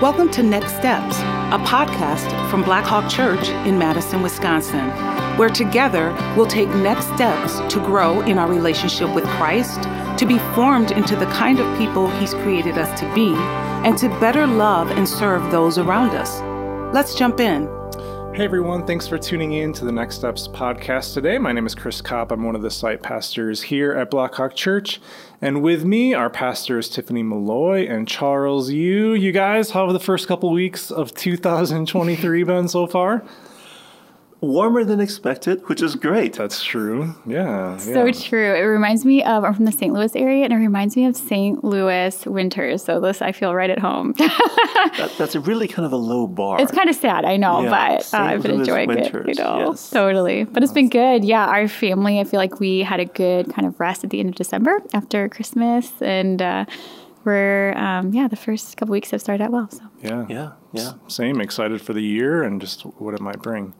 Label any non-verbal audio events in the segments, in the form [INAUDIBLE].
Welcome to Next Steps, a podcast from Blackhawk Church in Madison, Wisconsin, where together we'll take next steps to grow in our relationship with Christ, to be formed into the kind of people He's created us to be, and to better love and serve those around us. Let's jump in. Hey everyone, thanks for tuning in to the Next Steps podcast today. My name is Chris Kopp. I'm one of the site pastors here at Blackhawk Church. And with me, our pastors Tiffany Malloy and Charles Yu. You guys, how have the first couple weeks of 2023 been so far? Warmer than expected, which is great. That's true. Yeah. So yeah. true. It reminds me of, I'm from the St. Louis area, and it reminds me of St. Louis winters. So this, I feel right at home. [LAUGHS] that, that's a really kind of a low bar. It's kind of sad, I know, yeah, but uh, I've been Louis enjoying winters, it. You know, yes. totally. But it's been good. Yeah, our family, I feel like we had a good kind of rest at the end of December after Christmas, and uh, we're, um, yeah, the first couple weeks have started out well. So yeah, yeah, yeah. Same. Excited for the year and just what it might bring.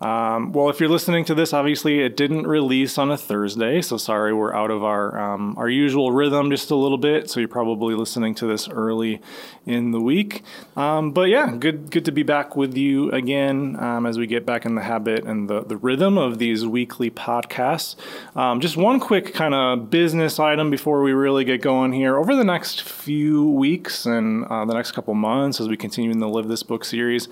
Um, well, if you're listening to this, obviously it didn't release on a Thursday, so sorry we're out of our um, our usual rhythm just a little bit. So you're probably listening to this early in the week. Um, but yeah, good good to be back with you again um, as we get back in the habit and the the rhythm of these weekly podcasts. Um, just one quick kind of business item before we really get going here. Over the next few weeks and uh, the next couple months, as we continue in the Live This Book series.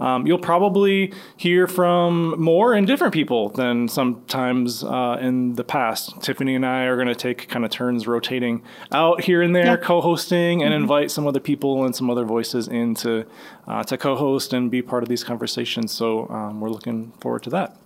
Um, you'll probably hear from more and different people than sometimes uh, in the past. Tiffany and I are going to take kind of turns rotating out here and there, yep. co-hosting, and mm-hmm. invite some other people and some other voices in to, uh, to co-host and be part of these conversations. So um, we're looking forward to that.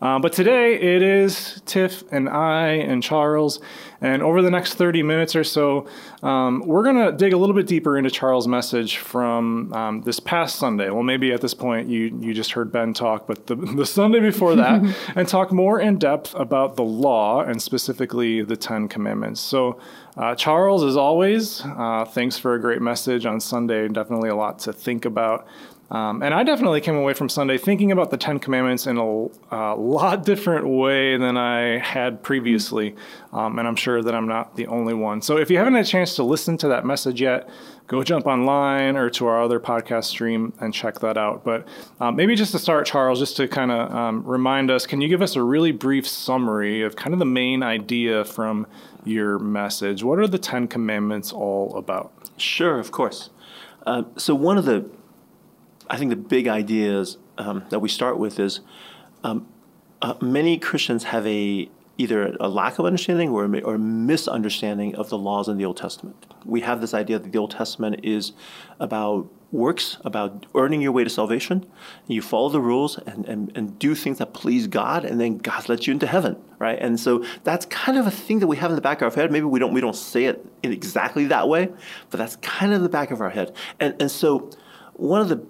Um, but today it is Tiff and I and Charles. And over the next 30 minutes or so, um, we're going to dig a little bit deeper into Charles' message from um, this past Sunday. Well, maybe at this point you, you just heard Ben talk, but the, [LAUGHS] the Sunday before that, [LAUGHS] and talk more in depth about the law and specifically the Ten Commandments. So, uh, Charles, as always, uh, thanks for a great message on Sunday. Definitely a lot to think about. Um, and I definitely came away from Sunday thinking about the Ten Commandments in a, a lot different way than I had previously. Um, and I'm sure that I'm not the only one. So if you haven't had a chance to listen to that message yet, go jump online or to our other podcast stream and check that out. But um, maybe just to start, Charles, just to kind of um, remind us, can you give us a really brief summary of kind of the main idea from your message? What are the Ten Commandments all about? Sure, of course. Uh, so one of the I think the big ideas um, that we start with is um, uh, many Christians have a either a lack of understanding or a, or misunderstanding of the laws in the Old Testament. We have this idea that the Old Testament is about works, about earning your way to salvation. You follow the rules and, and, and do things that please God, and then God lets you into heaven, right? And so that's kind of a thing that we have in the back of our head. Maybe we don't we don't say it in exactly that way, but that's kind of the back of our head. And and so one of the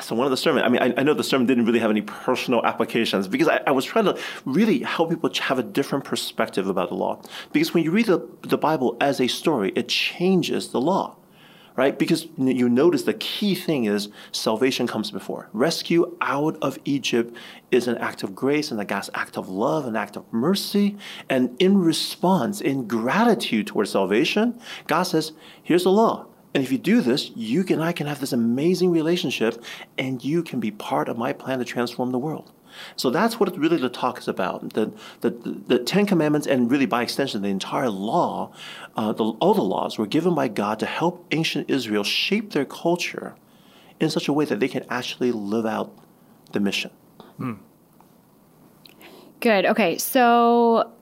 so one of the sermon, I mean, I, I, know the sermon didn't really have any personal applications because I, I, was trying to really help people have a different perspective about the law. Because when you read the, the Bible as a story, it changes the law, right? Because you notice the key thing is salvation comes before. Rescue out of Egypt is an act of grace and a God's act of love, an act of mercy. And in response, in gratitude towards salvation, God says, here's the law and if you do this, you and I can have this amazing relationship and you can be part of my plan to transform the world. So that's what really the talk is about. The, the, the Ten Commandments, and really by extension, the entire law, uh, the, all the laws were given by God to help ancient Israel shape their culture in such a way that they can actually live out the mission. Hmm. Good. Okay. So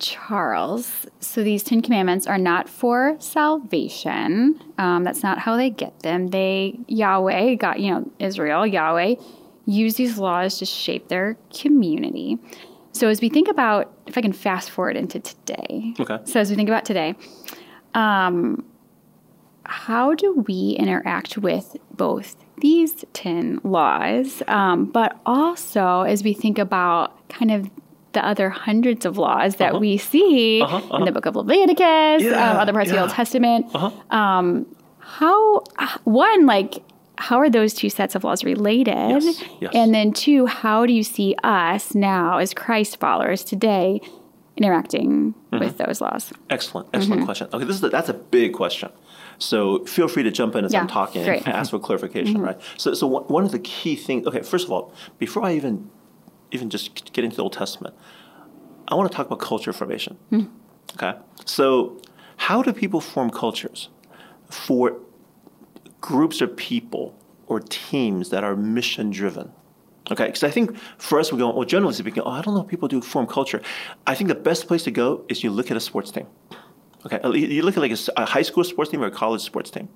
Charles, so these Ten Commandments are not for salvation. Um, that's not how they get them. They, Yahweh, got, you know, Israel, Yahweh, use these laws to shape their community. So as we think about, if I can fast forward into today. Okay. So as we think about today, um, how do we interact with both these 10 laws, um, but also as we think about kind of the other hundreds of laws that uh-huh. we see uh-huh, uh-huh. in the book of Leviticus, yeah, um, other parts yeah. of the Old Testament. Uh-huh. Um, how, one, like, how are those two sets of laws related? Yes, yes. And then, two, how do you see us now as Christ followers today interacting mm-hmm. with those laws? Excellent, excellent mm-hmm. question. Okay, this is a, that's a big question. So feel free to jump in as Yeah, I'm talking great. and ask for clarification, right? So, so one of the key things. Okay, first of all, before I even even just get into the Old Testament, I want to talk about culture formation. Hmm. Okay, so how do people form cultures for groups of people or teams that are mission driven? Okay, because I think for us, we go, well, generally speaking, oh, I don't know if people do form culture. I think the best place to go is you look at a sports team. Okay, you look at like a high school sports team or a college sports team.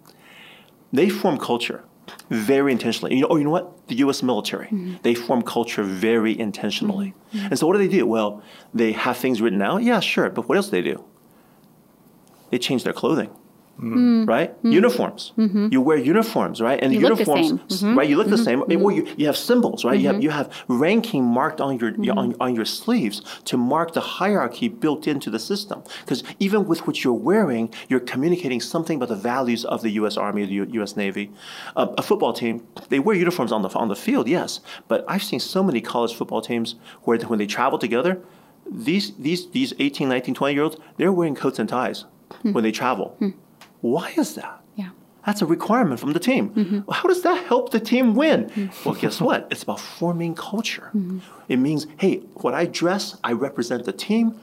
They form culture very intentionally. You know, oh, you know what? The U.S. military, mm-hmm. they form culture very intentionally. Mm-hmm. Mm-hmm. And so, what do they do? Well, they have things written out. Yeah, sure. But what else do they do? They change their clothing. Mm-hmm. Right, mm-hmm. uniforms. Mm-hmm. You wear uniforms, right? And You the look the uniforms, same. right? You look the same. Or you, you have symbols, right? You have you have ranking marked on your, your on, on your sleeves to mark the hierarchy built into the system. Because even with what you're wearing, you're communicating something about the values of the U.S. Army, the U- U.S. Navy. Uh, a football team, they wear uniforms on the on the field, yes, but I've seen so many college football teams where when they travel together, these these these 18, 19, 20 year olds, they're wearing coats and ties hmm. when they travel. Hmm. Why is that? Yeah. That's a requirement from the team. Well, how does that help the team win? Mm-hmm. Well, guess what? It's about forming culture. Mm-hmm. It means, hey, when I dress, I represent the team.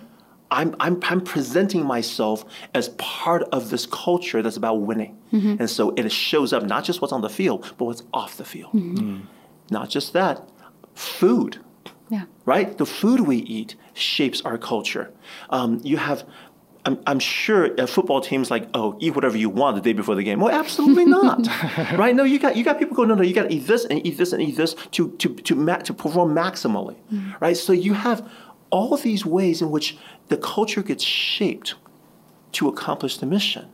I'm, I'm, I'm presenting myself as part of this culture that's about winning. And so it shows up not just what's on the field, but what's off the field. Mm. Not just that, food Yeah. right? The food we eat shapes our culture. Um, you have, I'm, I'm sure uh, football teams like, oh, eat whatever you want the day before the game. Well, absolutely not, [LAUGHS] right? No, you got you got people going, no, no, you got to eat this and eat this and eat this to to to ma- to perform maximally, right? So you have all these ways in which the culture gets shaped to accomplish the mission.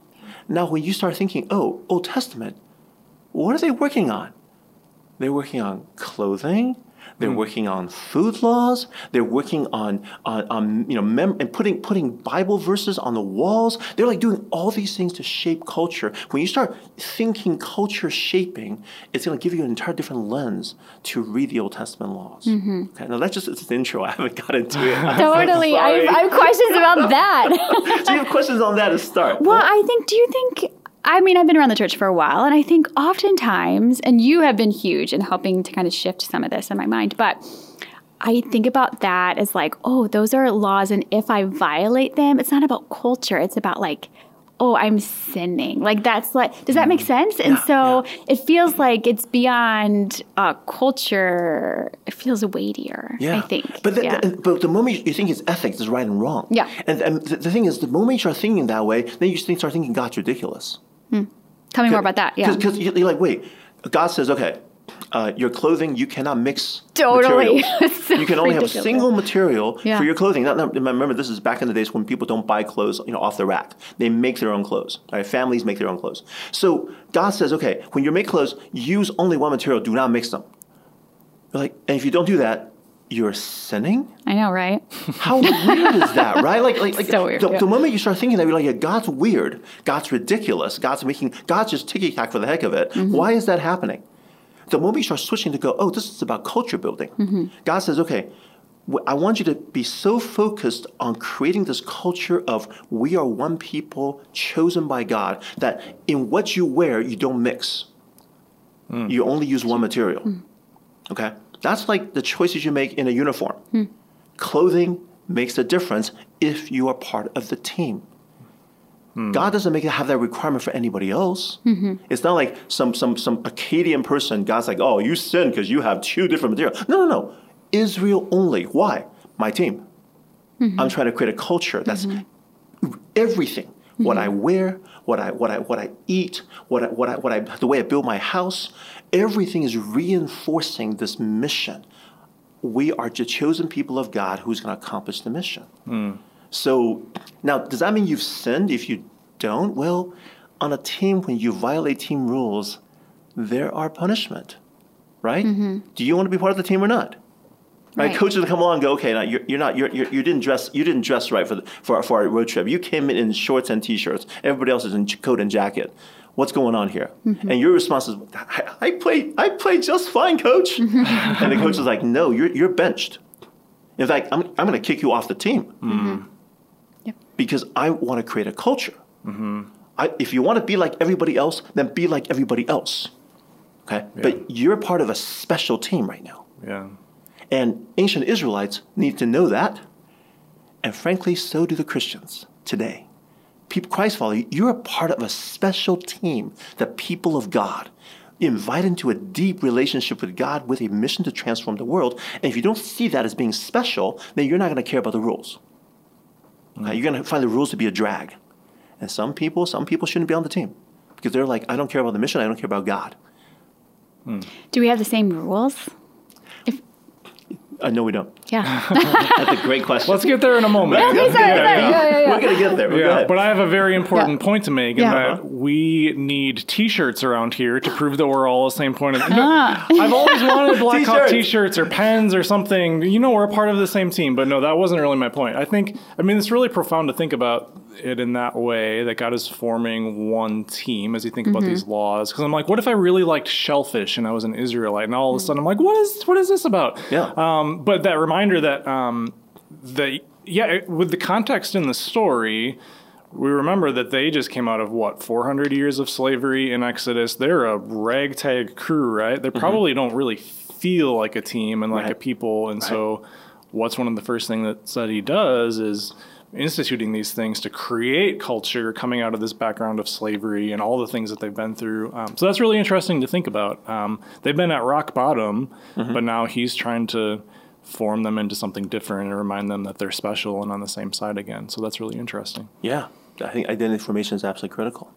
Now, when you start thinking, oh, Old Testament, what are they working on? They're working on clothing. They're hmm. working on food laws. They're working on, on, on you know, mem- and putting putting Bible verses on the walls. They're like doing all these things to shape culture. When you start thinking culture shaping, it's going to give you an entire different lens to read the Old Testament laws. Mm-hmm. Okay, now that's just it's an intro. I haven't got into it. [LAUGHS] Totally. I have. I have questions about that. [LAUGHS] so you have questions on that to start? Well, I think, do you think, I mean, I've been around the church for a while, and I think oftentimes, and you have been huge in helping to kind of shift some of this in my mind, but I think about that as like, oh, those are laws, and if I violate them, it's not about culture, it's about like, oh, I'm sinning. Like, that's like, does that make sense? And so it feels like it's beyond uh, culture, it feels weightier, yeah. I think. But the, yeah. the- but the moment you- you think it's ethics is right and wrong. Yeah. And, and the, the thing is, the moment you start thinking that way, then you start thinking God's ridiculous. Tell me more about that. Yeah. Because you're like, wait, God says, okay, uh, your clothing you cannot mix. Totally. [LAUGHS] so you can only have a single material Yeah. for your clothing. Now, now, remember, this is back in the days when people don't buy clothes, you know, off the rack. They make their own clothes. Right? Families make their own clothes. So God says, okay, when you make clothes, use only one material. Do not mix them. You're like, and if you don't do that, you're sinning. I know, right? How weird is that, right? Like, like, like [LAUGHS] So weird, the, yeah. the moment you start thinking that, you're like, yeah, God's weird. God's ridiculous. God's making, God's just ticky tack for the heck of it. Mm-hmm. Why is that happening? The moment you start switching to go, oh, this is about culture building. Mm-hmm. God says, okay, I want you to be so focused on creating this culture of we are one people chosen by God that in what you wear, you don't mix. You only use one material. Mm. Okay? That's like the choices you make in a uniform. Hmm. Clothing makes a difference if you are part of the team. Hmm. God doesn't make it have that requirement for anybody else. Mm-hmm. It's not like some some some Akkadian person. God's like, oh, you sin because you have two different materials. No, no, no. Israel only. Why? My team. Mm-hmm. I'm trying to create a culture that's mm-hmm. everything. What I wear, what I what I what I eat, what I, what I what I the way I build my house, everything is reinforcing this mission. We are the chosen people of God who's going to accomplish the mission. Hmm. So now, does that mean you've sinned if you don't? Well, on a team, when you violate team rules, there are punishment, right? Mm-hmm. Do you want to be part of the team or not? Right, Right. coaches will come along and go, okay, now you're, you're not, you're, you're, you didn't dress, you didn't dress right for, the, for, our, for our road trip. You came in in shorts and t-shirts. Everybody else is in coat and jacket. What's going on here? And your response is, I, I played, I played just fine, coach. [LAUGHS] and the coach is like, no, you're, you're benched. In fact, I'm, I'm going to kick you off the team mm-hmm. because I want to create a culture. Mm-hmm. I, if you want to be like everybody else, then be like everybody else. Okay? But you're part of a special team right now. Yeah. And ancient Israelites need to know that. And frankly, so do the Christians today. People, Christ follower, you're a part of a special team, the people of God, invited into a deep relationship with God with a mission to transform the world. And if you don't see that as being special, then you're not going to care about the rules. Mm. Okay? You're going to find the rules to be a drag. And some people, some people shouldn't be on the team because they're like, I don't care about the mission, I don't care about God. Mm. Do we have the same rules? Uh, no, we don't. Yeah. [LAUGHS] That's a great question. Let's get there in a moment. okay, sorry, sorry. Yeah, yeah, yeah. We're going to get there. Yeah, but I have a very important Yeah. point to make, in Yeah. that we need T-shirts around here to prove that we're all the same point. Of, Ah. I've always wanted [LAUGHS] Blackhawk T-shirts. T-shirts or pens or something. You know, we're a part of the same team. But no, that wasn't really my point. I think, I mean, it's really profound to think about it in that way that God is forming one team as you think about these laws. Because I'm like, what if I really liked shellfish and I was an Israelite, and all of a sudden I'm like, what is what is this about? Yeah. Um, but that reminder that um, the yeah, it- with the context in the story, we remember that they just came out of what 400 years of slavery in Exodus. They're a ragtag crew, right? They probably don't really feel like a team and like a people, and so what's one of the first things that that he does is instituting these things to create culture coming out of this background of slavery and all the things that they've been through. Um, so that's really interesting to think about. Um, they've been at rock bottom, but now he's trying to form them into something different and remind them that they're special and on the same side again. So that's really interesting. Yeah, I think identity formation is absolutely critical.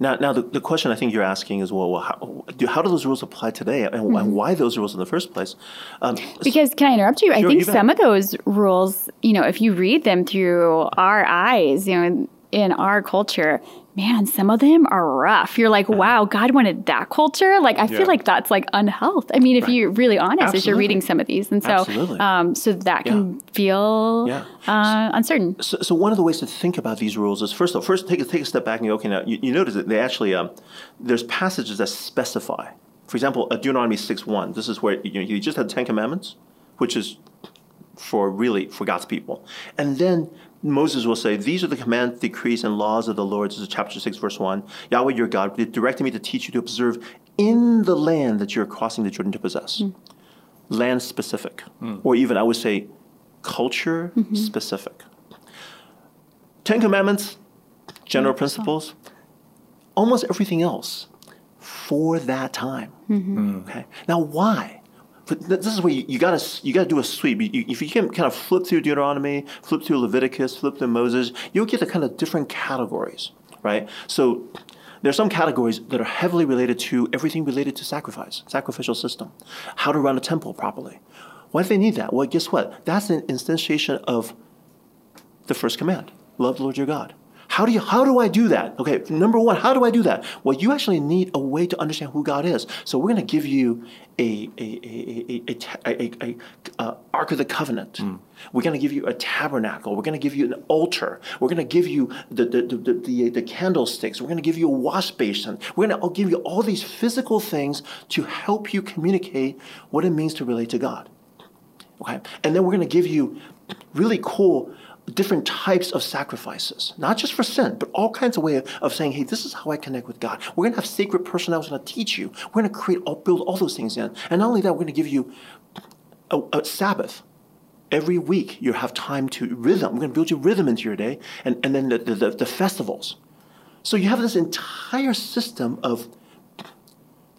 Now, now the, the question I think you're asking is, well, well how, do, how do those rules apply today, and, and why those rules in the first place? Um, Because can I interrupt you? I think you some of those rules, you know, if you read them through our eyes, you know, in our culture, man, some of them are rough. You're like, wow, God wanted that culture. Like, I Yeah. feel like that's like unhealth. I mean, if you're really honest, as you're reading some of these, and so, um, so that can feel Yeah. uh, uncertain. so, so one of the ways to think about these rules is first of all, first take a, take a step back and go, okay, now you, you notice that they actually um, there's passages that specify. For example, uh, Deuteronomy six one. This is where you, know, you just had Ten Commandments, which is for really for God's people, and then Moses will say, These are the commands, decrees, and laws of the Lord. This is chapter 6, verse 1. Yahweh your God directed me to teach you to observe in the land that you're crossing the Jordan to possess. Mm. Land specific. Mm. Or even, I would say, culture mm-hmm. specific. Ten Commandments, general principles, almost everything else for that time. Mm-hmm. Mm. Okay. Now, why? But this is where you, gotta you gotta do a sweep. You- if you can kind of flip through Deuteronomy, flip through Leviticus, flip through Moses, you'll get the kind of different categories, right? So there are some categories that are heavily related to everything related to sacrifice, sacrificial system, how to run a temple properly. Why do they need that? Well, guess what? That's an instantiation of the first command love the lord your god how do you how do i do that? Okay number one how do i do that? Well you actually need a way to understand who god is. So we're going to give you a a a a, a, a, a, uh, ark of the covenant. We're going to give you a tabernacle. We're going to give you an altar. We're going to give you the the, the, the, the, the candlesticks. We're going to give you a wash basin. We're going to give you all these physical things to help you communicate what it means to relate to god. Okay. And then we're going to give you really cool different types of sacrifices, not just for sin, but all kinds of way of, saying, hey, this is how I connect with God. We're going to have sacred personnel who's going to teach you. We're going to create, all, build all those things in. And not only that, we're going to give you a, a Sabbath. Every week you have time to rhythm. We're going to build your rhythm into your day. And, and then the, the, the, the festivals. So you have this entire system of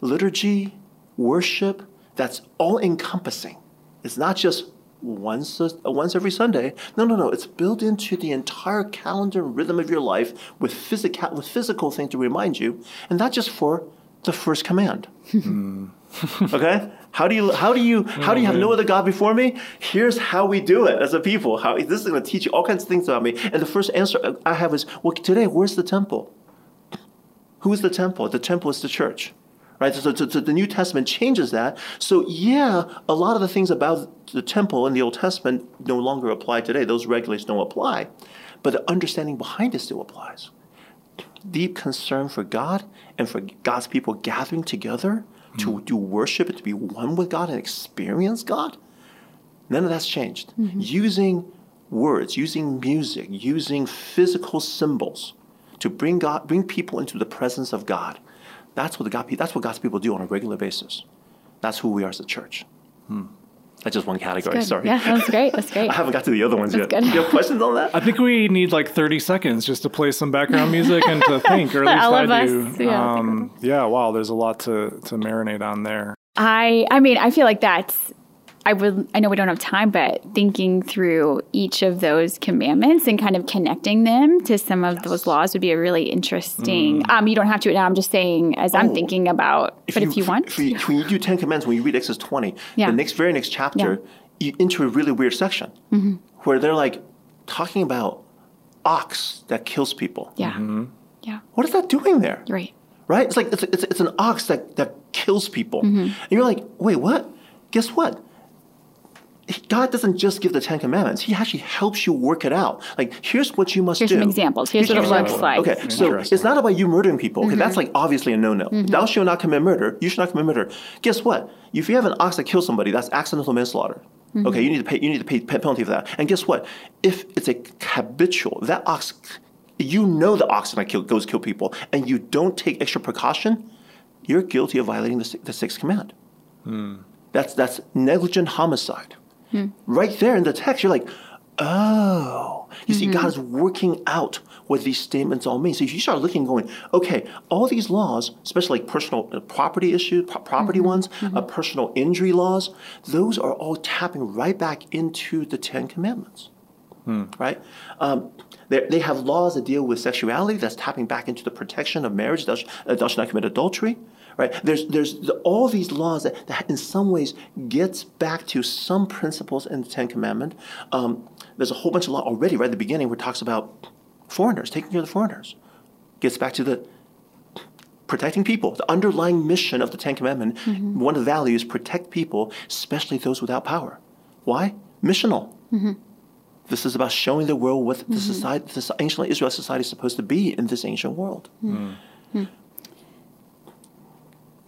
liturgy, worship, that's all encompassing. It's not just once a, once every Sunday. No, no, no. It's built into the entire calendar and rhythm of your life with physical with physical thing to remind you, and not just for the first command. Hmm. [LAUGHS] okay? How do you how do you how do you have no other God before me? Here's how we do it as a people. How this is going to teach you all kinds of things about me. And the first answer I have is, well, today, where's the temple? Who is the temple? The temple is the church. Right? So, so, so the New Testament changes that. So, yeah, a lot of the things about the temple in the Old Testament no longer apply today. Those regulations don't apply. But the understanding behind it still applies. Deep concern for God and for God's people gathering together hmm. to do worship and to be one with God and experience God. None of that's changed. Hmm. Using words, using music, using physical symbols to bring God, bring people into the presence of God. That's what the God, that's what God's people do on a regular basis. That's who we are as a church. That's just one category. Sorry. Yeah, that's great. That's great. [LAUGHS] I haven't got to the other ones That's yet. good. Do you have questions on that? I think we need like 30 seconds just to play some background music and to [LAUGHS] think, or at least All I of us, do. yeah, um, yeah, wow, there's a lot to, to marinate on there. I I mean, I feel like that's I would I know we don't have time, but thinking through each of those commandments and kind of connecting them to some of those laws would be a really interesting. Um, you don't have to now. I'm just saying as I'm Oh. thinking about. but if you want, if you- when you do Ten Commandments, when you read Exodus 20, Yeah. the next very next chapter, you enter a really weird section Mm-hmm. where they're like talking about ox that kills people. yeah, yeah, What is that doing there? right. Right? It's like it's, it's, it's an ox that, that kills people. Mm-hmm. And you're like, wait, what? Guess what? God doesn't just give the Ten Commandments. He actually helps you work it out. Like, here's what you must Here's do. Here's some examples. Here's what an it looks like. Okay, so it's not about you murdering people. Okay, Mm-hmm. that's like obviously a no-no. Thou shalt not commit murder. You should not commit murder. Guess what? If you have an ox that kills somebody, that's accidental manslaughter. Mm-hmm. Okay, you need to pay. You need to pay penalty for that. And guess what? If it's a habitual, that ox, you know the ox that kill, goes kill people, and you don't take extra precaution, you're guilty of violating the, the sixth command. That's that's negligent homicide. Right there in the text, you're like, oh. You see, God is working out what these statements all mean. So if you start looking, going, okay, all these laws, especially like personal uh, property issues, pro- property ones, uh, personal injury laws, those are all tapping right back into the Ten Commandments right? Um, they they have laws that deal with sexuality that's tapping back into the protection of marriage. Thou, sh- uh, thou shalt not commit adultery, right? There's there's the, all these laws that, that in some ways gets back to some principles in the Ten Commandment. Um, there's a whole bunch of law already right at the beginning where it talks about foreigners, taking care of the foreigners. Gets back to the protecting people, the underlying mission of the Ten Commandment. Mm-hmm. One of the values, protect people, especially those without power. Why? Missional. Mm-hmm. This is about showing the world what the mm-hmm. society, this ancient Israel society is supposed to be in this ancient world. Hmm. Hmm.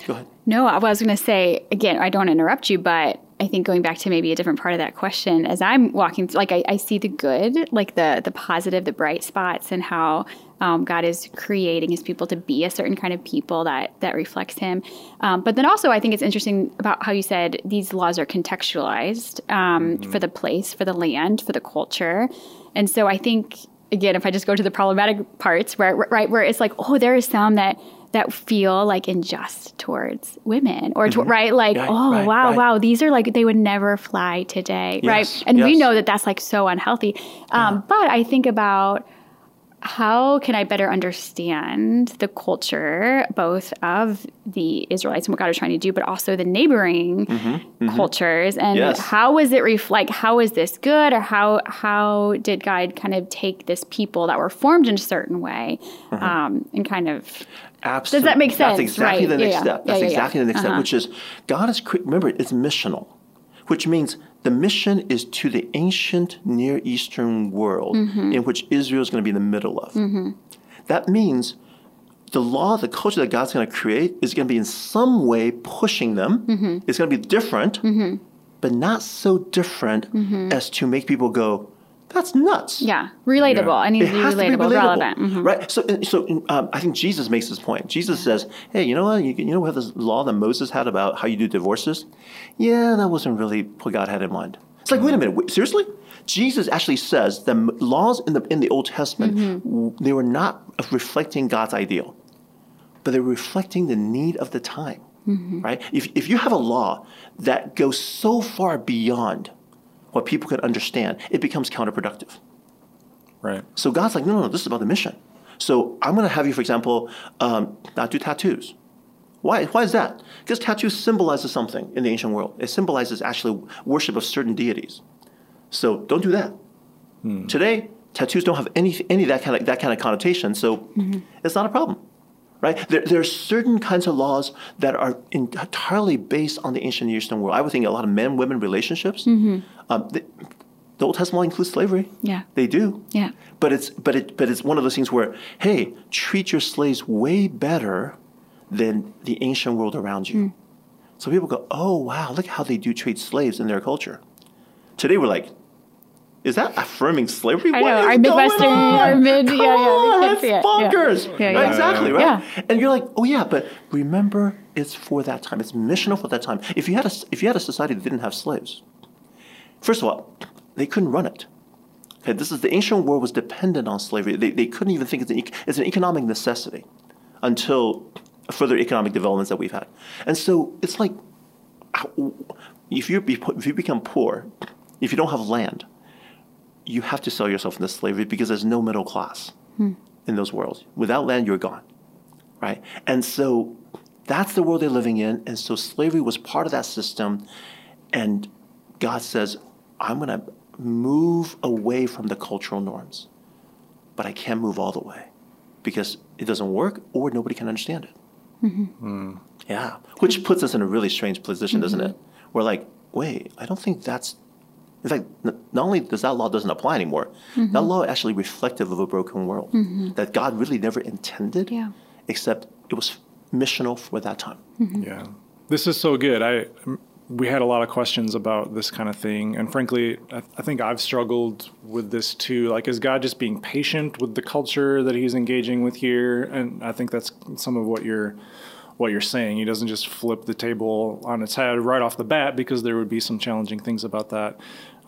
Go ahead. No, I was going to say again. I don't want to interrupt you, but I think going back to maybe a different part of that question, as I'm walking, like I, I see the good, like the the positive, the bright spots, and how um, God is creating His people to be a certain kind of people that that reflects Him. Um, but then also, I think it's interesting about how you said these laws are contextualized um, for the place, for the land, for the culture, and so I think again, if I just go to the problematic parts, where right where it's like, oh, there is some that that feel like unjust towards women or to, right? Like Right, oh right, wow right. wow these are like they would never fly today Yes, right and we know that that's like so unhealthy. Um, but i think about how can I better understand the culture, both of the Israelites and what God was trying to do, but also the neighboring cultures, and Yes. was it ref- like how is this good, or how how did God kind of take this people that were formed in a certain way, um, and kind of Absolutely. Does that make sense? That's exactly Right. the next yeah. step. That's yeah, yeah. exactly the next Uh-huh. step, which is God is, cre- remember, it's missional, which means the mission is to the ancient Near Eastern world Mm-hmm. in which Israel is going to be in the middle of. That means the law, the culture that God's going to create is going to be in some way pushing them. Mm-hmm. It's going to be different, but not so different as to make people go, that's nuts. Mm-hmm. yeah relatable. Yeah. I need It to be relatable, to be relatable, relevant. Mhm. right? So, so um, I think Jesus makes this point. Jesus says, "Hey, you know what? You, you know we have this law that Moses had about how you do divorces. Yeah, that wasn't really what God had in mind. It's like, wait a minute, wait, seriously? Jesus actually says the laws in the in the Old Testament Mm-hmm. they were not reflecting God's ideal, but they're reflecting the need of the time, Mm-hmm. right? If if you have a law that goes so far beyond what people can understand, it becomes counterproductive. Right. So God's like, no, no, no, this is about the mission. So I'm going to have you, for example, um, not do tattoos. Why? Why is that? Because tattoos symbolizes something in the ancient world. It symbolizes actually worship of certain deities. So don't do that. Today, tattoos don't have any any of that kind of that kind of connotation. So it's not a problem, right? There, there are certain kinds of laws that are entirely based on the ancient Near Eastern world. I would think a lot of men women relationships. Um, the, the Old Testament law includes slavery. Yeah. they do. Yeah. But it's but it but it's one of those things where hey, treat your slaves way better than the ancient world around you. So people go, oh wow, look how they do treat slaves in their culture. Today we're like, is that affirming slavery? I What know, our Midwestern, our mid, Come yeah, yeah, on, can that's. Yeah. bonkers. Yeah, yeah. Exactly, right? Yeah. And you're like, oh yeah, but remember, it's for that time. It's missional for that time. If you had a if you had a society that didn't have slaves, first of all, they couldn't run it. Okay, this is the ancient world was dependent on slavery. They, they couldn't even think it's an, it's an economic necessity until further economic developments that we've had. And so it's like if you be, if you become poor, if you don't have land, you have to sell yourself into slavery because there's no middle class hmm. in those worlds. Without land, you're gone, right? And so that's the world they're living in. And so slavery was part of that system. And God says, I'm going to move away from the cultural norms, but I can't move all the way because it doesn't work or nobody can understand it. Mm-hmm. Hmm. Yeah, which puts us in a really strange position, doesn't mm-hmm. it? We're like, wait, I don't think that's. In fact, not only does that law doesn't apply anymore, mm-hmm. that law is actually reflective of a broken world mm-hmm. that God really never intended, Yeah. except it was missional for that time. Mm-hmm. Yeah, this is so good. I we had a lot of questions about this kind of thing, and frankly, I, I think I've struggled with this too. Like, is God just being patient with the culture that He's engaging with here? And I think that's some of what you're what you're saying. He doesn't just flip the table on its head right off the bat because there would be some challenging things about that.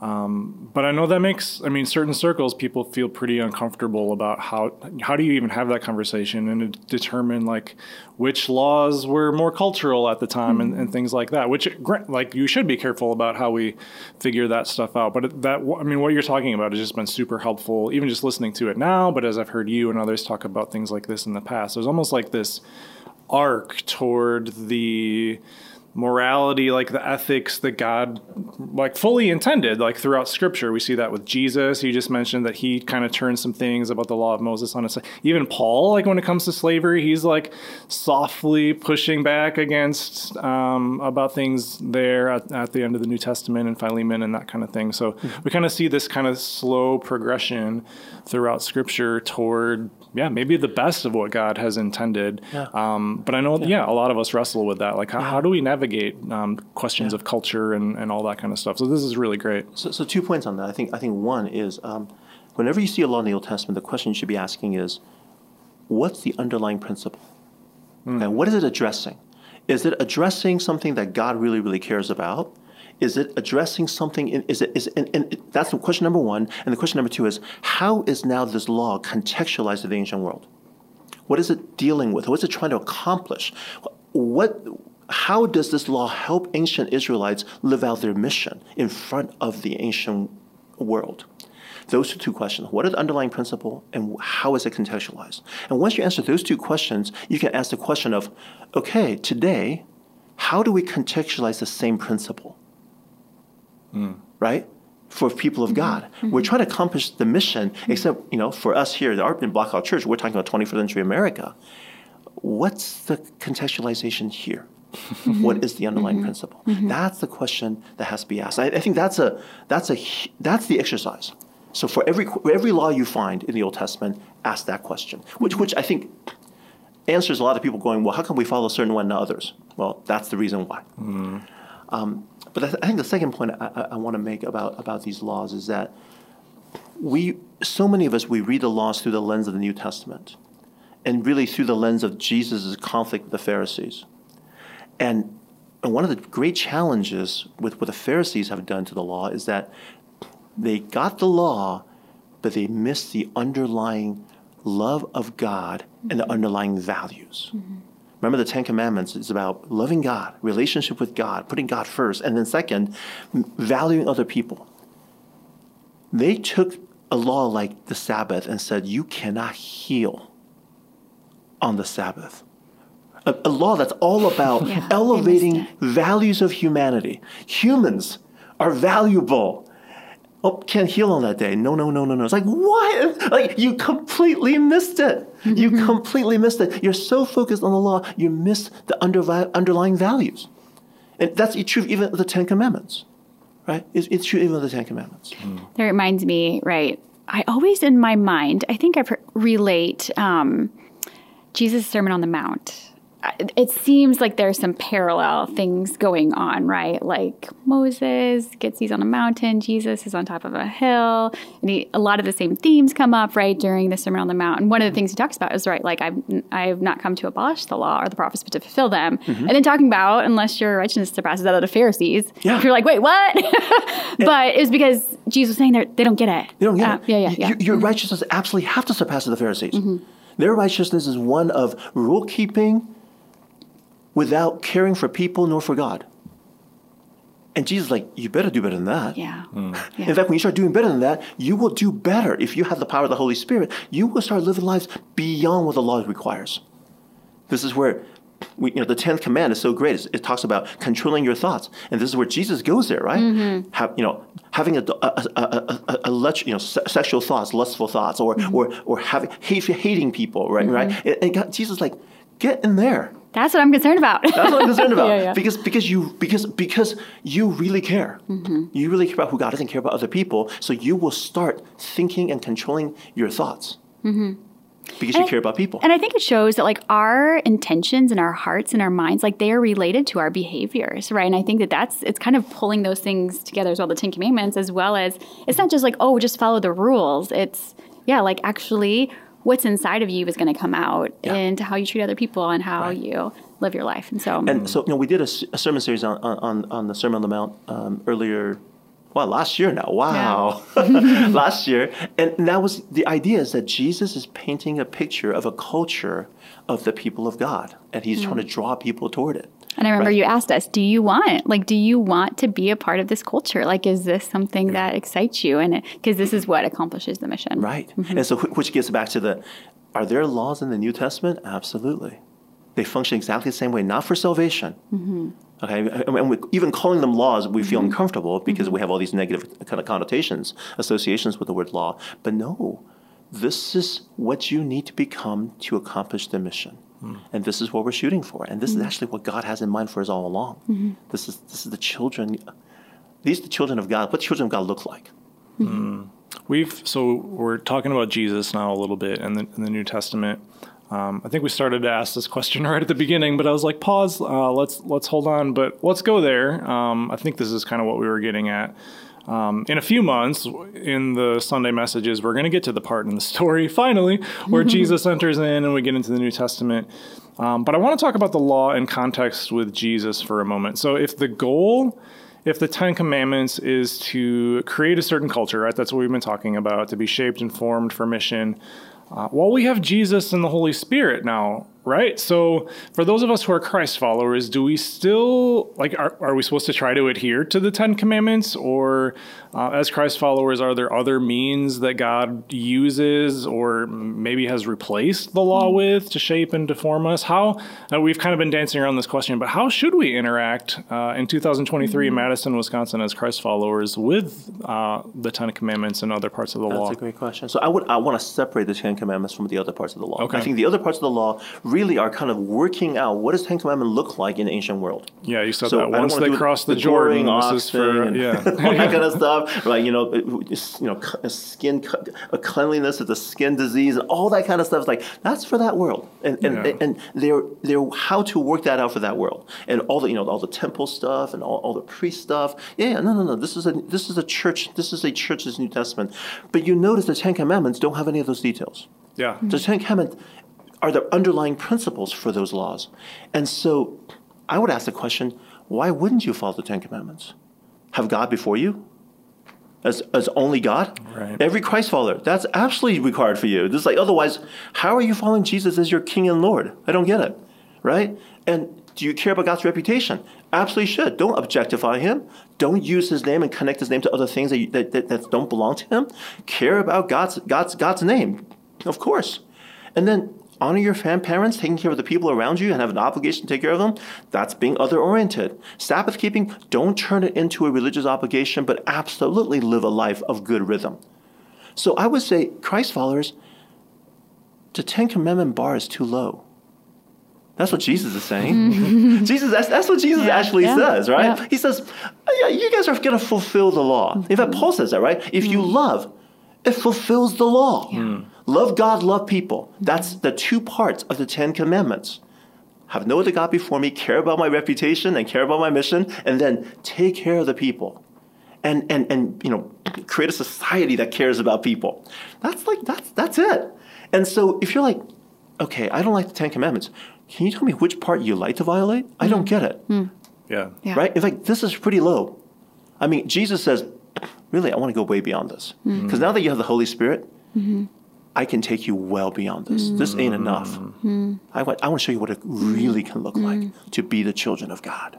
Um, but I know that makes, I mean, certain circles, people feel pretty uncomfortable about how, how do you even have that conversation and determine like which laws were more cultural at the time and, and things like that, which like you should be careful about how we figure that stuff out. But that, I mean, what you're talking about has just been super helpful, even just listening to it now. But as I've heard you and others talk about things like this in the past, there's almost like this arc toward the morality like the ethics that god like fully intended like throughout scripture. We see that with jesus. You just mentioned that he kind of turned some things about the law of moses on its side even paul like when it comes to slavery he's like softly pushing back against um, about things there at, at the end of the new testament and philemon and that kind of thing. So we kind of see this kind of slow progression throughout scripture toward yeah, maybe the best of what God has intended. Um, but I know, yeah. a lot of us wrestle with that. Like, how, how do we navigate um, questions of culture and, and all that kind of stuff? So this is really great. So, so two points on that. I think I think one is um, whenever you see a law in the Old Testament, the question you should be asking is, what's the underlying principle? and what is it addressing? Is it addressing something that God really really cares about? Is it addressing something? In, is it is and, and that's the question number one. And the question number two is how is now this law contextualized to the ancient world? What is it dealing with? What's it trying to accomplish? What how does this law help ancient Israelites live out their mission in front of the ancient world? Those are two questions. What are the underlying principle and how is it contextualized? And once you answer those two questions, you can ask the question of, okay, today, how do we contextualize the same principle? Right? For people of God. Mm-hmm. We're mm-hmm. trying to accomplish the mission, mm-hmm. except, you know, for us here at the in Blackhawk Church, we're talking about 21st century America. What's the contextualization here? what is the underlying principle? That's the question that has to be asked. I, I think that's a that's a that's the exercise. So for every every law you find in the Old Testament, ask that question, which which I think answers a lot of people going, well, how come we follow certain one and not others? Well, that's the reason why. Um, but I, th- I think the second point I, I, want to make about about these laws is that we so many of us we read the laws through the lens of the New Testament, and really through the lens of Jesus' conflict with the Pharisees. And, and one of the great challenges with what the Pharisees have done to the law is that they got the law, but they missed the underlying love of God and the mm-hmm. underlying values. Mm-hmm. Remember, the Ten Commandments is about loving God, relationship with God, putting God first, and then second, valuing other people. They took a law like the Sabbath and said, You cannot heal on the Sabbath. A, a law that's all about Yeah, elevating values of humanity. Humans are valuable. Oh, can't heal on that day. No, no, no, no, no. It's like, what? Like, you completely missed it. You [LAUGHS] completely missed it. You're so focused on the law, you miss the undervi- underlying values. And that's true even of the Ten Commandments, right? It's, it's true even of the Ten Commandments. That reminds me, right? I always in my mind, I think I relate um, Jesus' Sermon on the Mount it seems like there's some parallel things going on, right? Like Moses gets these on a mountain, Jesus is on top of a hill, and he, a lot of the same themes come up, right, during the Sermon on the Mount. And one of the things he talks about is right, like I've I've not come to abolish the law or the prophets, but to fulfill them. Mm-hmm. And then talking about unless your righteousness surpasses that of the Pharisees, yeah. you're like, wait, what? [LAUGHS] but it's because Jesus was saying they don't get it. They don't get uh, it. Yeah, yeah, yeah. Your, your mm-hmm. righteousness absolutely have to surpass the Pharisees. Mm-hmm. Their righteousness is one of rule keeping without caring for people nor for God. And Jesus is like, you better do better than that. Yeah. Mm. yeah. In fact, when you start doing better than that, you will do better. If you have the power of the Holy Spirit, you will start living lives beyond what the law requires. This is where we, you know, the tenth command is so great. It's, it talks about controlling your thoughts, and this is where Jesus goes there, right? Mm-hmm. Have, you know, having a, a, a, a, a you know, se- sexual thoughts, lustful thoughts, or mm-hmm. or or having hate, hating people, right? Mm-hmm. Right? And, and God, Jesus, like, get in there. That's what I'm concerned about. That's what I'm concerned about. [LAUGHS] yeah, yeah. Because because you because because you really care. Mm-hmm. You really care about who God is and care about other people. So you will start thinking and controlling your thoughts. Mm-hmm because and you care about people. And I think it shows that like our intentions and our hearts and our minds, like they are related to our behaviors, right? And I think that that's it's kind of pulling those things together as well, the Ten Commandments, as well as it's not just like oh, just follow the rules. It's yeah, like actually what's inside of you is going to come out yeah. into how you treat other people and how right. you live your life. And so, and so you know, we did a, a sermon series on, on on the Sermon on the Mount um, earlier well, last year now. Wow. Yeah. [LAUGHS] last year. And that was the idea is that Jesus is painting a picture of a culture of the people of God, and he's mm. trying to draw people toward it. And I remember right? you asked us, do you want, like, do you want to be a part of this culture? Like, is this something yeah. that excites you? And because this is what accomplishes the mission. Right. Mm-hmm. And so, which gets back to the, are there laws in the New Testament? Absolutely. They function exactly the same way, not for salvation. Mm-hmm Okay, and we, even calling them laws, we feel mm-hmm. uncomfortable because mm-hmm. we have all these negative kind of connotations, associations with the word law. But no, this is what you need to become to accomplish the mission, mm. and this is what we're shooting for. And this mm-hmm. is actually what God has in mind for us all along. Mm-hmm. This is this is the children. These are the children of God. What children of God look like? Mm. We've so we're talking about Jesus now a little bit in the, in the New Testament. Um, I think we started to ask this question [LAUGHS] right at the beginning, but I was like, pause. Uh, let's let's hold on, but let's go there. Um, I think this is kind of what we were getting at. Um, in a few months, in the Sunday messages, we're going to get to the part in the [LAUGHS] story finally where Jesus enters in and we get into the New Testament. Um, but I want to talk about the law in context with Jesus for a moment. So, if the goal if the Ten Commandments is to create a certain culture, right? That's what we've been talking about, to be shaped and formed for mission. Uh, well, we have Jesus and the Holy Spirit now right? So for those of us who are Christ followers, do we still like are, are we supposed to try to adhere to the Ten Commandments, or uh, as Christ followers, are there other means that God uses or maybe has replaced the law with to shape and to form us? How uh, we've kind of been dancing around this question, but how should we interact uh, in 2023 in hmm. Madison, Wisconsin, as Christ followers with uh, the Ten Commandments and other parts of the That's law? That's a great question. So I would I want to separate the Ten Commandments from the other parts of the law. Okay. I think the other parts of the law really are kind of working out what does Ten Commandment look like in the ancient world. Yeah, you said so that once they cross the, the Jordan, this is for yeah, [LAUGHS] all that kind of stuff. Right? You know, you know, skin a cleanliness is a skin disease and all that kind of stuff. Is like that's for that world, and and, yeah. and they're they're how to work that out for that world, and all the you know all the temple stuff and all, all the priest stuff. Yeah, no, no, no. This is a this is a church. This is a church's New Testament. But you notice the Ten Commandments don't have any of those details. Yeah. The Ten Commandments are the underlying principles for those laws. And so I would ask the question why wouldn't you follow the Ten Commandments? Have God before you? As, as only God? Right. Every Christ follower, that's absolutely required for you. This like, otherwise, how are you following Jesus as your King and Lord? I don't get it. Right? And do you care about God's reputation? Absolutely should. Don't objectify him. Don't use his name and connect his name to other things that, you, that, that, that don't belong to him. Care about God's, God's, God's name, of course. And then honor your fan parents, taking care of the people around you and have an obligation to take care of them, that's being other oriented. Sabbath keeping, don't turn it into a religious obligation, but absolutely live a life of good rhythm. So I would say, Christ followers, the Ten Commandment bar is too low. That's what Jesus is saying. [LAUGHS] Jesus, that's, that's what Jesus yeah, actually yeah, says, right? Yeah. He says, yeah, you guys are going to fulfill the law. In fact, Paul says that, right? If you mm. love, it fulfills the law. Love God, love people. That's the two parts of the Ten Commandments. have no other God before me, care about my reputation and care about my mission, and then take care of the people. And, and, and you know, create a society that cares about people. That's like, that's, that's it. And so if you're like, okay, I don't like the Ten Commandments, can you tell me which part you like to violate? I don't get it. Hmm. Yeah. Yeah. Right? In fact, this is pretty low. I mean, Jesus says, really, I want to go way beyond this. Hmm. Because now that you have the Holy Spirit, mm-hmm. I can take you well beyond this. This ain't enough. Mm. I, want, I want to show you what it really can look mm. like to be the children of God.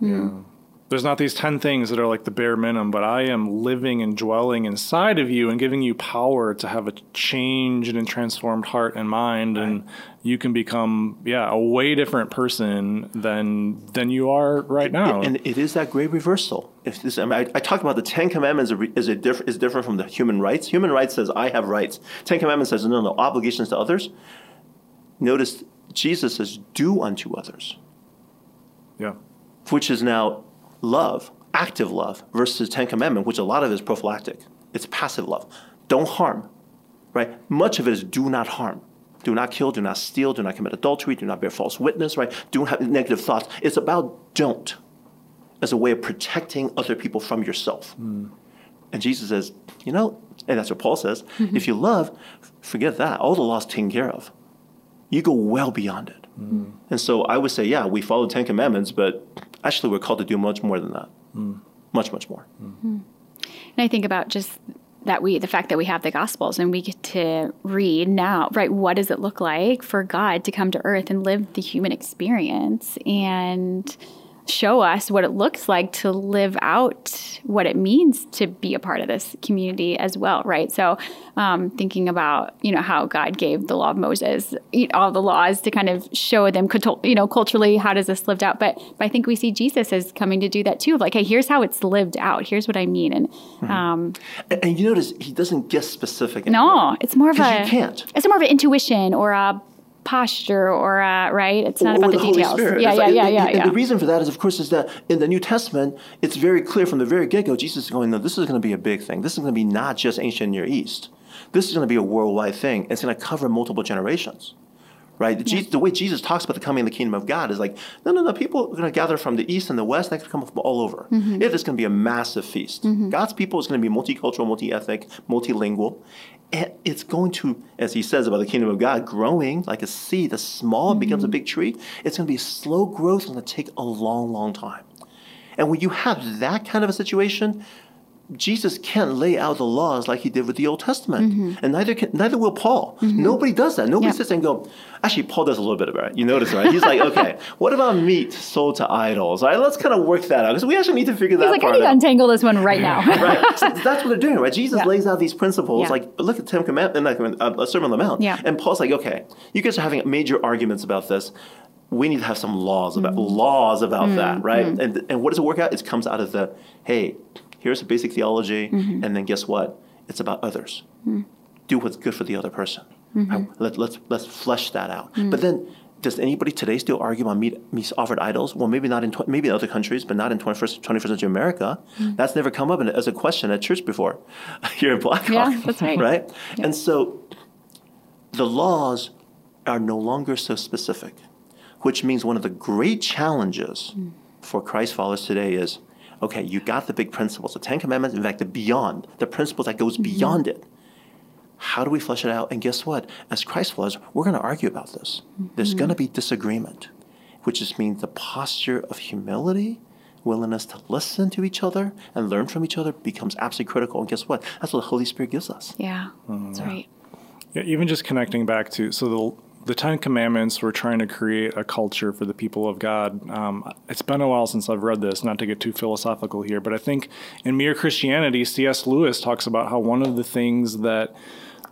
There's not these 10 things that are like the bare minimum, but I am living and dwelling inside of you and giving you power to have a changed and transformed heart and mind. And you can become, yeah, a way different person than than you are right now. And it is that great reversal. If this, I, mean, I, I talk about the Ten Commandments is, a diff, is different from the human rights. Human rights says, I have rights. Ten Commandments says, no, no, obligations to others. Notice Jesus says, do unto others. yeah. which is now love, active love, versus the Ten Commandment, which a lot of it is prophylactic. It's passive love. Don't harm, right? Much of it is do not harm. Do not kill, do not steal, do not commit adultery, do not bear false witness, right? Do not have negative thoughts. It's about don't as a way of protecting other people from yourself. Hmm. And Jesus says, you know, and that's what Paul says, mm-hmm. if you love, forget that. All the law's taken care of. You go well beyond it. Hmm. And so I would say, yeah, we follow the Ten Commandments, but actually we're called to do much more than that. Mm. Much, much more. Mm. Mm. And I think about just that we, the fact that we have the Gospels and we get to read now, right? What does it look like for God to come to earth and live the human experience and show us what it looks like to live out what it means to be a part of this community as well, right? So, um, thinking about you know how God gave the law of Moses, all the laws to kind of show them, you know, culturally how does this lived out. But, but I think we see Jesus as coming to do that too. Of like, hey, here's how it's lived out. Here's what I mean, and um, And, and you notice he doesn't get specific. no, it's more of a you can't. It's more of an intuition or a posture or a right. It's not or about the, the, details. Yeah, yeah, like- yeah, and- yeah, and yeah. the reason for that is, of course, is that in the New Testament, it's very clear from the very get-go. Jesus is going, no, this is going to be a big thing. This is going to be not just ancient Near East. This is going to be a worldwide thing. It's going to cover multiple generations. Right? The, Je- the way Jesus talks about the coming of the kingdom of God is like, no, no, no. People are going to gather from the east and the west. They're going to come from all over. Mm-hmm. It is going to be a massive feast. God's people is going to be multicultural, multi-ethnic, multilingual. And it's going to, as he says about the kingdom of God, growing like a seed, as small becomes a mm-hmm. big tree. It's going to be slow growth. It's going to take a long, long time. And when you have that kind of a situation, Jesus can't lay out the laws like he did with the Old Testament, mm-hmm. and neither can, neither will Paul. Mm-hmm. Nobody does that. Nobody Yeah. sits and go. Actually, Paul does a little bit of it. You notice, right? He's like, okay, [LAUGHS] what about meat sold to idols? All right, let's kind of work that out because we actually need to figure that He's like, I need to untangle this one right now. [LAUGHS] right. So [LAUGHS] that's what they're doing, right? Jesus Yeah. lays out these principles, Yeah. like look at Ten Commandments, and like uh, uh Sermon on the Mount. Yeah. And Paul's like, okay, you guys are having major arguments about this. We need to have some laws about Mm. laws about that, right? And and what does it work out? It comes out of the hey, here's a basic theology, Mm-hmm. and then guess what? It's about others. Mm. Do what's good for the other person. Mm-hmm. Right? Let, let's let's flesh that out. Mm. But then. Does anybody today still argue on meat, meat offered idols? Well, maybe not in tw- maybe in other countries, but not in 21st, 21st century America. Mm. That's never come up in- as a question at church before, [LAUGHS] here in Blackhawk. Yeah, that's right. Right, and so the laws are no longer so specific, which means one of the great challenges for Christ followers today is, okay, you got the big principles, the Ten Commandments, in fact, the beyond, the principles that goes mm-hmm. beyond it. How do we flesh it out? And guess what? As Christ followers, we're going to argue about this. There's going to mm-hmm. be disagreement, which just means the posture of humility, willingness to listen to each other and learn from each other becomes absolutely critical. And guess what? That's what the Holy Spirit gives us. yeah, that's mm-hmm. right. Yeah, even just connecting back to so the the Ten Commandments were trying to create a culture for the people of God. Um, it's been a while since I've read this, not to get too philosophical here, but I think in Mere Christianity, C.S. Lewis talks about how one of the things that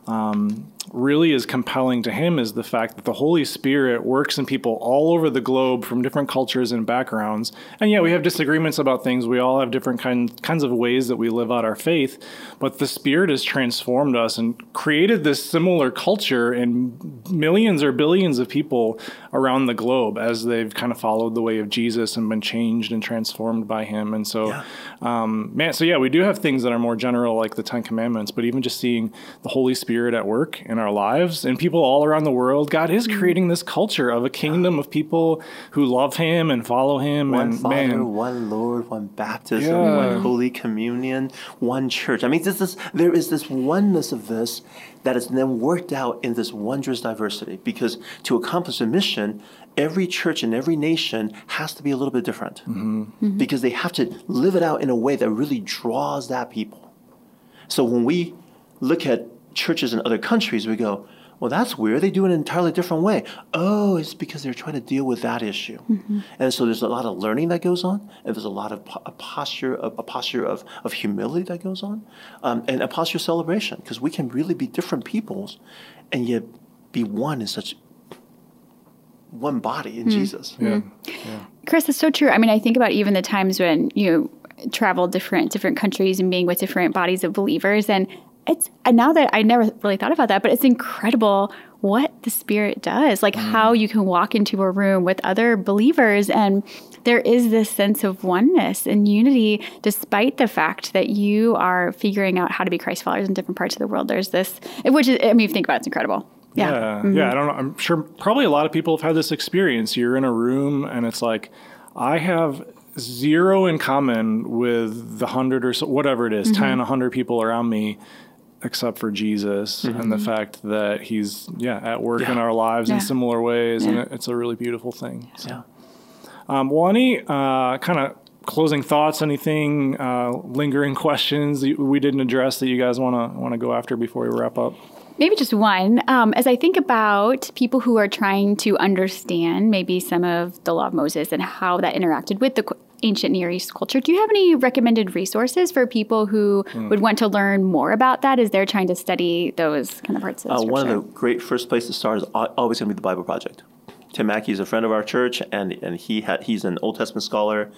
um, really is compelling to him is the fact that the Holy Spirit works in people all over the globe from different cultures and backgrounds. And yeah, we have disagreements about things. We all have different kind, kinds of ways that we live out our faith. But the Spirit has transformed us and created this similar culture in millions or billions of people around the globe as they've kind of followed the way of Jesus and been changed and transformed by Him. And so, Yeah. um, man, so yeah, we do have things that are more general, like the Ten Commandments, but even just seeing the Holy Spirit at work in in our lives and people all around the world. God is mm. creating this culture of a kingdom of people who love Him and follow Him. One and Father, man, one Lord, one baptism, Yeah. one Holy Communion, one church. I mean, this is, there is this oneness of this that is then worked out in this wondrous diversity. Because to accomplish a mission, every church in every nation has to be a little bit different. Mm-hmm. Mm-hmm. Because they have to live it out in a way that really draws that people. So when we look at churches in other countries, we go, well, that's weird. They do it an entirely different way. Oh, it's because they're trying to deal with that issue. Mm-hmm. And so there's a lot of learning that goes on, and there's a lot of po- a posture, a, a posture of, of humility that goes on, um, and a posture of celebration, because we can really be different peoples and yet be one in such one body in hmm. Jesus. Hmm. yeah. Chris, that's so true. I mean, I think about even the times when you travel different different countries and being with different bodies of believers, and it's and now that I never really thought about that, but it's incredible what the Spirit does. Like mm. how you can walk into a room with other believers, and there is this sense of oneness and unity, despite the fact that you are figuring out how to be Christ followers in different parts of the world. There's this, which is, I mean, if you think about it, it's incredible. Yeah. Yeah, mm-hmm. yeah. I don't know. I'm sure probably a lot of people have had this experience. You're in a room and it's like, I have zero in common with the hundred or so, whatever it is, mm-hmm. 10, 100 people around me, except for Jesus and the fact that he's, yeah, at work in our lives in similar ways. And Yeah. it, it's a really beautiful thing. So, Yeah. um, well, any uh, kind of closing thoughts, anything, uh, lingering questions that we didn't address that you guys want to want to go after before we wrap up? Maybe just one. Um, as I think about people who are trying to understand maybe some of the law of Moses and how that interacted with the qu- ancient Near East culture, do you have any recommended resources for people who would want to learn more about that as they're trying to study those kind of parts of Uh, one of the great first places to start is always going to be the Bible Project. Tim Mackie is a friend of our church, and, and he had, he's an Old Testament scholar.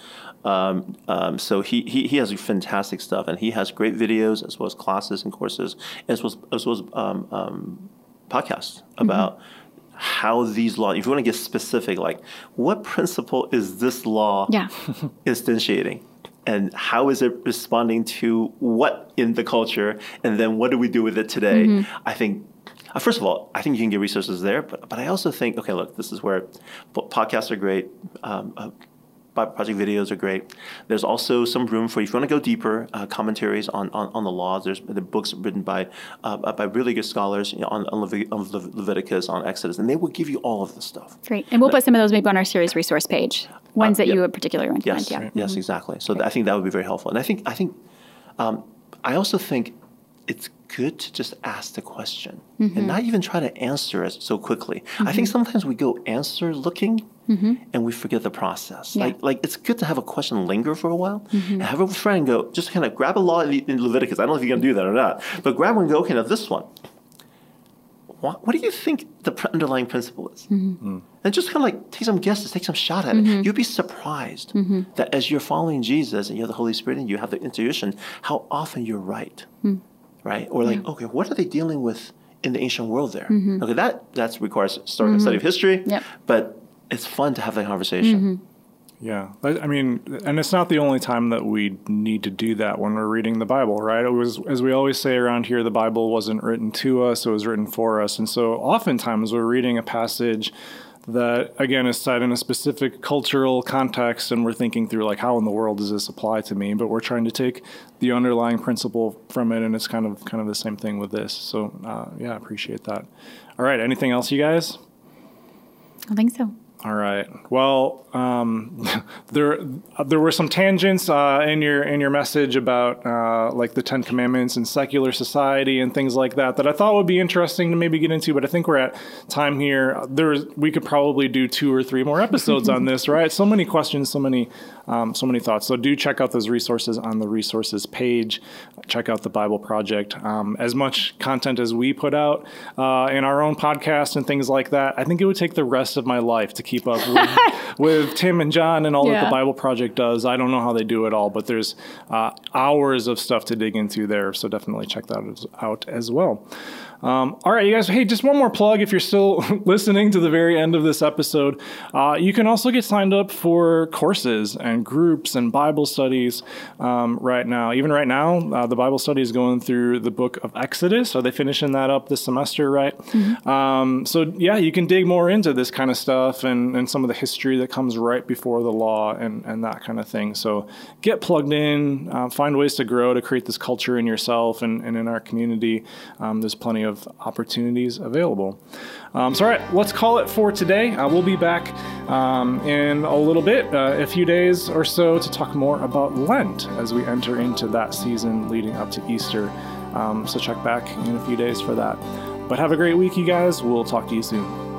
Um, um, so he, he, he has fantastic stuff, and he has great videos as well as classes and courses, as well as, as, well as um, um, podcasts about how these laws, if you want to get specific, like what principle is this law Yeah. [LAUGHS] instantiating? And how is it responding to what in the culture? And then what do we do with it today? I think, uh, first of all, I think you can get resources there, but, but I also think, okay, look, this is where podcasts are great. Um, uh, project videos are great. There's also some room for if you want to go deeper uh, commentaries on, on, on the laws. There's the books written by uh, by really good scholars you know, on, on, Levi- on Leviticus, on Exodus, and they will give you all of this stuff. Great. And we'll put some of those maybe on our series resource page, ones that yep. you would particularly recommend. Yes, Yeah. yes, exactly. So th- I think that would be very helpful. And I think I think um, I also think it's good to just ask the question and not even try to answer it so quickly. I think sometimes we go answer looking Mm-hmm. and we forget the process. Yeah. Like like it's good to have a question linger for a while and have a friend go just kind of grab a law in Leviticus. I don't know if you can do that or not, but grab one and go okay now this one. What, what do you think the underlying principle is? Mm-hmm. And just kind of like take some guesses, take some shot at it. You'd be surprised that as you're following Jesus and you have the Holy Spirit and you have the intuition, how often you're right, mm. right? Or like, okay, what are they dealing with in the ancient world there? Okay, that that requires story, study of history, Yep. but it's fun to have that conversation. Yeah, I I mean, and it's not the only time that we need to do that when we're reading the Bible, right? It was, as we always say around here, the Bible wasn't written to us; it was written for us. And so, oftentimes, we're reading a passage that, again, is set in a specific cultural context, and we're thinking through like, how in the world does this apply to me? But we're trying to take the underlying principle from it, and it's kind of kind of the same thing with this. So, uh, yeah, I appreciate that. All right, anything else, you guys? I think so. All right. Well, um, [LAUGHS] there there were some tangents uh, in your in your message about uh, like the Ten Commandments and secular society and things like that that I thought would be interesting to maybe get into. But I think we're at time here. There's we could probably do two or three more episodes on this. [LAUGHS] Right? So many questions, so many um, so many thoughts. So do check out those resources on the resources page. Check out the Bible Project. Um, as much content as we put out uh, in our own podcast and things like that, I think it would take the rest of my life to keep up with, [LAUGHS] with Tim and Jon and all that the Bible Project does. I don't know how they do it all, but there's uh, hours of stuff to dig into there. So definitely check that out as well. Um, all right, you guys. Hey, just one more plug. If you're still [LAUGHS] listening to the very end of this episode, uh, you can also get signed up for courses and groups and Bible studies um, right now. Even right now, uh, the Bible study is going through the book of Exodus. Are they finishing that up this semester? Right. Mm-hmm. Um, so yeah, you can dig more into this kind of stuff and, and some of the history that comes right before the law and and that kind of thing. So get plugged in. Uh, find ways to grow to create this culture in yourself and, and in our community. Um, there's plenty of opportunities available. Um, so, all right, let's call it for today. Uh, we'll be back um, in a little bit, uh, a few days or so, to talk more about Lent as we enter into that season leading up to Easter. Um, so, check back in a few days for that. But have a great week, you guys. We'll talk to you soon.